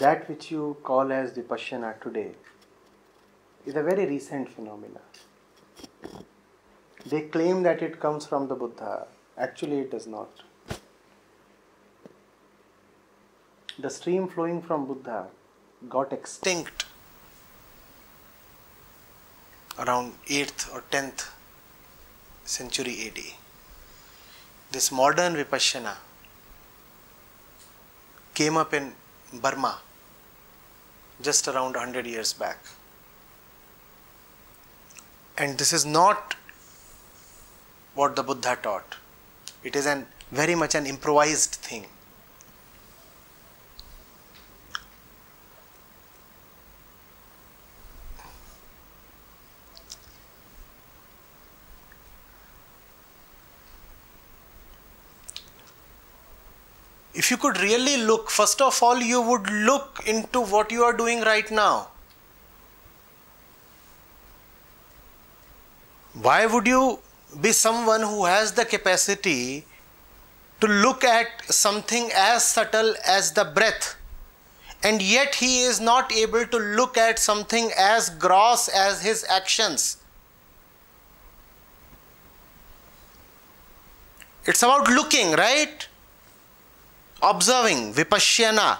that which you call as Vipassana today is a very recent phenomenon. They claim that it comes from the Buddha. Actually, it does not. The stream flowing from Buddha got extinct around 8th or 10th century AD. This modern Vipassana came up in Burma just around 100 years back. And this is not what the Buddha taught. It is an very much an improvised thing. If you could really look, first of all, you would look into what you are doing right now. Why would you be someone who has the capacity to look at something as subtle as the breath, and yet he is not able to look at something as gross as his actions? It's about looking, right? Observing, vipashyana,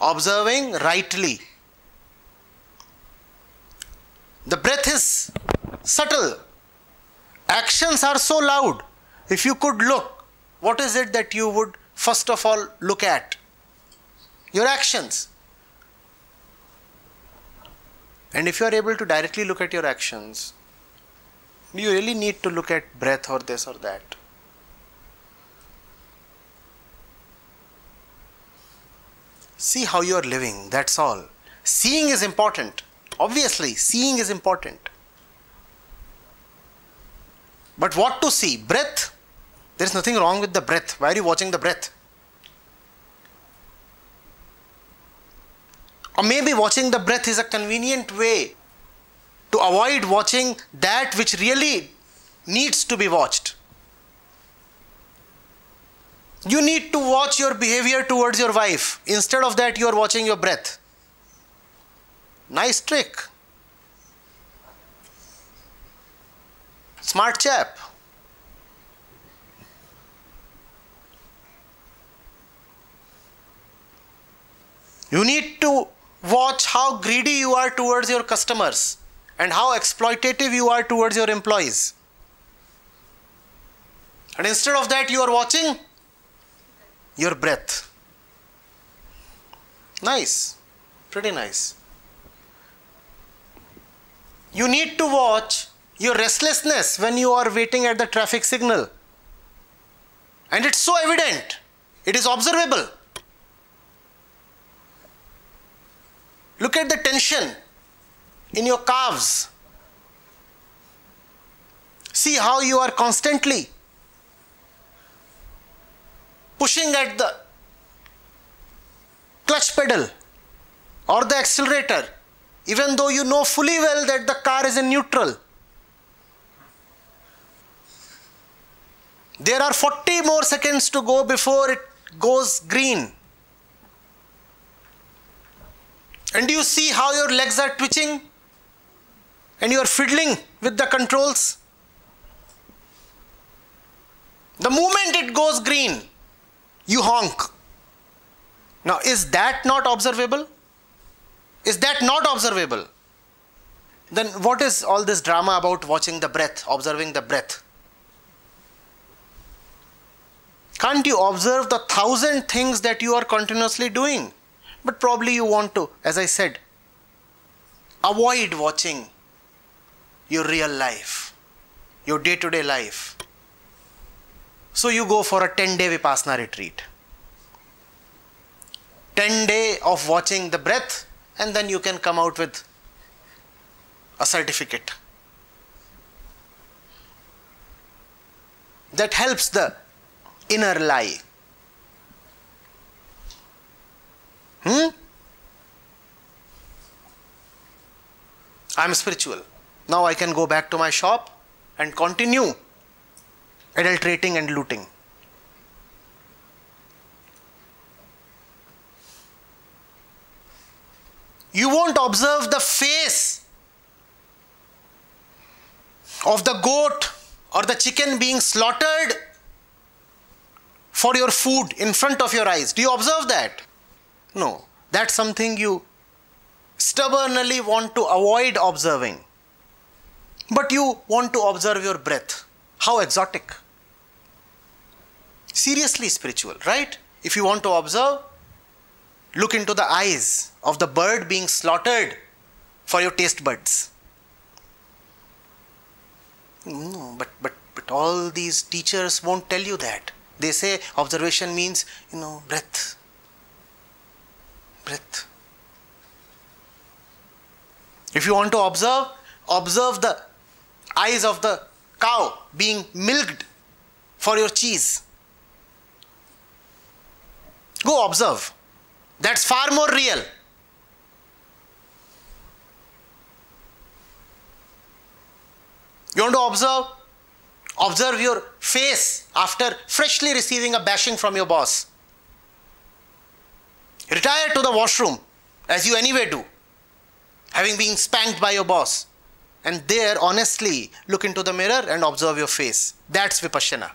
observing rightly. The breath is subtle, actions are so loud. If you could look, what is it that you would first of all look at? Your actions. And if you are able to directly look at your actions, you really need to look at breath or this or that. See how you are living, that's all. Seeing is important. Obviously, seeing is important. But what to see? Breath? There is nothing wrong with the breath. Why are you watching the breath? Or maybe watching the breath is a convenient way to avoid watching that which really needs to be watched. You need to watch your behavior towards your wife. Instead of that, you are watching your breath. Nice trick. Smart chap. You need to watch how greedy you are towards your customers and how exploitative you are towards your employees. And instead of that, you are watching your breath. Nice, pretty nice. You need to watch your restlessness when you are waiting at the traffic signal. And it's so evident, it is observable. Look at the tension in your calves. See how you are constantly pushing at the clutch pedal or the accelerator, even though you know fully well that the car is in neutral. There are 40 more seconds to go before it goes green. And you see how your legs are twitching and you are fiddling with the controls. The moment it goes green, you honk. Now, is that not observable? Is that not observable? Then, what is all this drama about watching the breath, observing the breath? Can't you observe the thousand things that you are continuously doing? But probably you want to, as I said, avoid watching your real life, your day to day life. So you go for a 10 day Vipassana retreat. 10 day of watching the breath and then you can come out with a certificate. That helps the inner lie. Hmm? I'm spiritual. Now I can go back to my shop and continue adulterating and looting. You won't observe the face of the goat or the chicken being slaughtered for your food in front of your eyes. Do you observe that? No. That's something you stubbornly want to avoid observing. But you want to observe your breath. How exotic. Seriously spiritual, right? If you want to observe, look into the eyes of the bird being slaughtered for your taste buds. No, but, but, but all these teachers won't tell you that. They say observation means, you know, breath. Breath. If you want to observe, observe the eyes of the cow being milked for your cheese. Go observe. That's far more real. You want to observe? Observe your face after freshly receiving a bashing from your boss. Retire to the washroom, as you anyway do, having been spanked by your boss. And there, honestly, look into the mirror and observe your face. That's vipassana.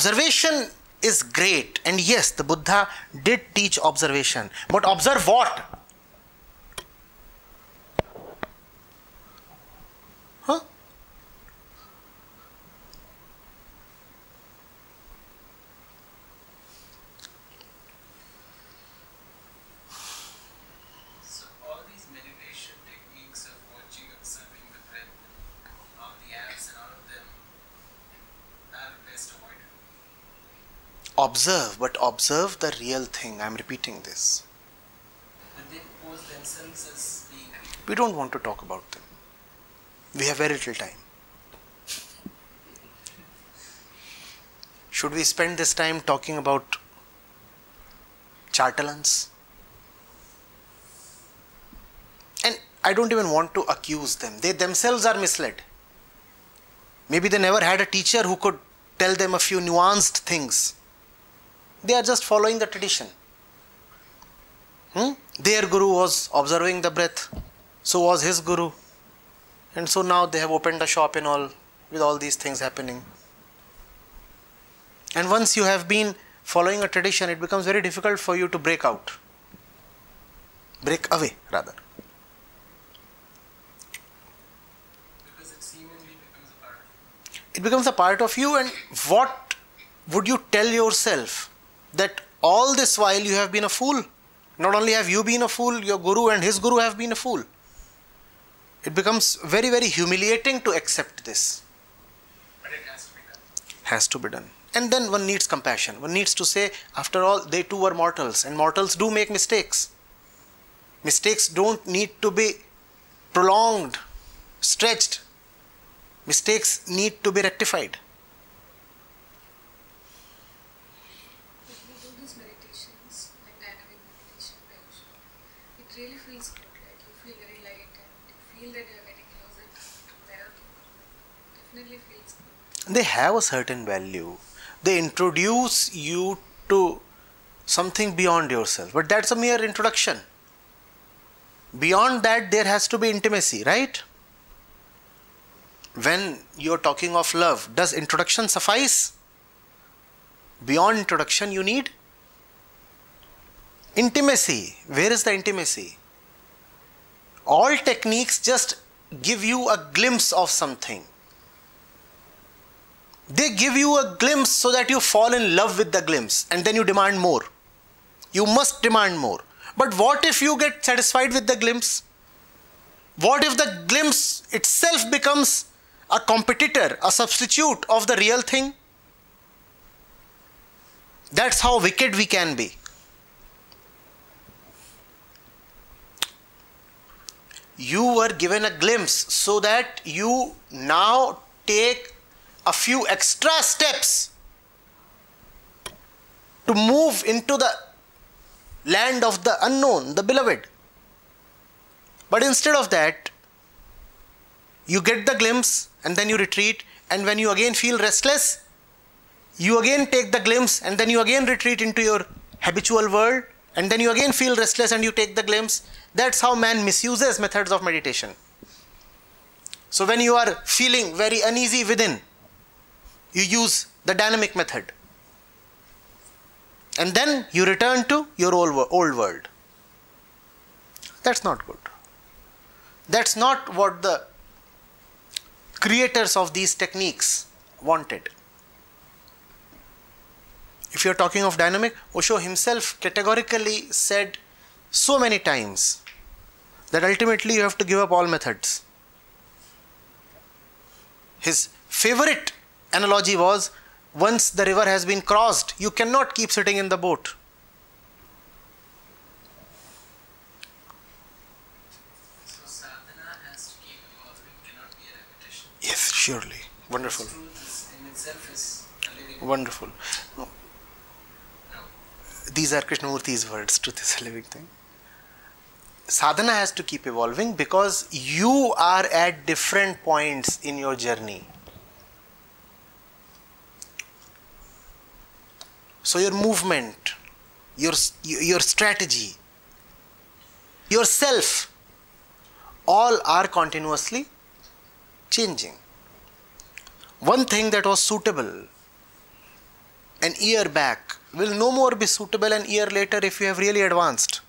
Observation is great. And yes the buddha did teach observation. But observe what huh So all these meditation techniques of watching, observing the breath, all the apps and all of them are best avoided. Observe but observe the real thing. I'm repeating this. But they pose themselves as being we don't want to talk about them. We have very little time. Should we spend this time talking about chartalans and i don't even want to accuse them. They themselves are misled. Maybe they never had a teacher who could tell them a few nuanced things they are just following the tradition Hmm? Their guru was observing the breath, so was his guru. And so now they have opened a shop and all with all these things happening. And once you have been following a tradition, it becomes very difficult for you to break out. Break away, rather. Because it seemingly becomes a part. It becomes a part of you, and what would you tell yourself? That all this while you have been a fool. Not only have you been a fool, your guru and his guru have been a fool. It becomes very, very humiliating to accept this. But it has to be done. Has to be done. And then one needs compassion. One needs to say, after all, they too were mortals, and mortals do make mistakes. Mistakes don't need to be prolonged, stretched. Mistakes need to be rectified. When we do these meditations, like dynamic meditation, where it really feels good. Like you feel very light and you feel that you're getting closer to there. Definitely feels good. They have a certain value. They introduce you to something beyond yourself, but that's a mere introduction. Beyond that, there has to be intimacy, right? When you're talking of love, does introduction suffice? Beyond introduction, you need intimacy. Where is the intimacy? All techniques just give you a glimpse of something. They give you a glimpse so that you fall in love with the glimpse and then you demand more. You must demand more. But what if you get satisfied with the glimpse? What if the glimpse itself becomes a competitor, a substitute of the real thing? That's how wicked we can be. You were given a glimpse so that you now take a few extra steps to move into the land of the unknown, the beloved. But instead of that, you get the glimpse and then you retreat, and when you again feel restless, you again take the glimpse and then you again retreat into your habitual world, and then you again feel restless and you take the glimpse. That's how man misuses methods of meditation. So, when you are feeling very uneasy within, you use the dynamic method. And then you return to your old, old world. That's not good. That's not what the creators of these techniques wanted. If you're talking of dynamic, Osho himself categorically said so many times that ultimately you have to give up all methods. His favorite analogy was once the river has been crossed, you cannot keep sitting in the boat. Yes, surely. Wonderful. Wonderful. No. these are Krishnamurti's words, truth is a living thing. Sadhana has to keep evolving because you are at different points in your journey. So, your movement, your, your strategy, yourself, all are continuously changing. One thing that was suitable an year back will no more be suitable an year later if you have really advanced.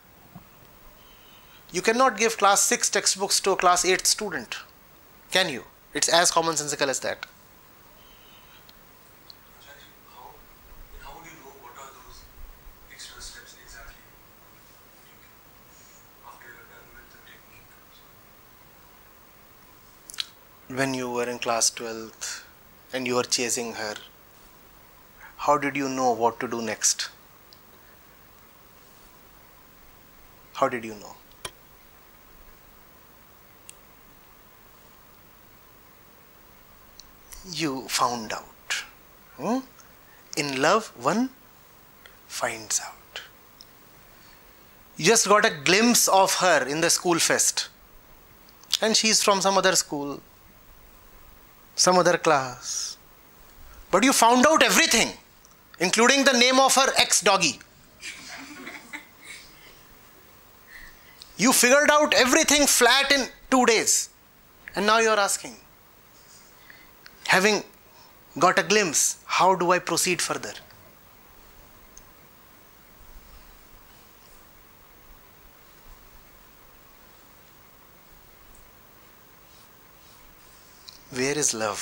You cannot give class 6 textbooks to a class 8 student, can you? It's as commonsensical as that. When you were in class 12th and you were chasing her, how did you know what to do next? How did you know? You found out. Hmm? In love, one finds out. You just got a glimpse of her in the school fest, and she's from some other school, some other class. But you found out everything, including the name of her ex doggy. You figured out everything flat in two days, and now you're asking, having got a glimpse, how do I proceed further? Where is love?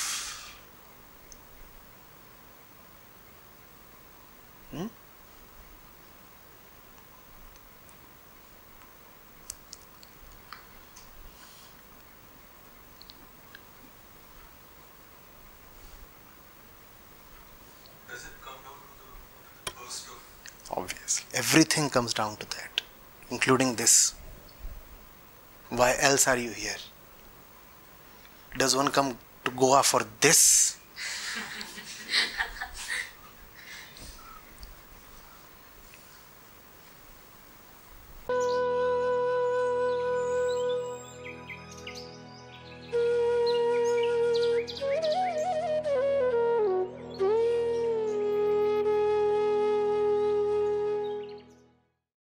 Hmm? does it come down to the burst of Obviously. Everything comes down to that, including this. Why else are you here? Does one come to Goa for this?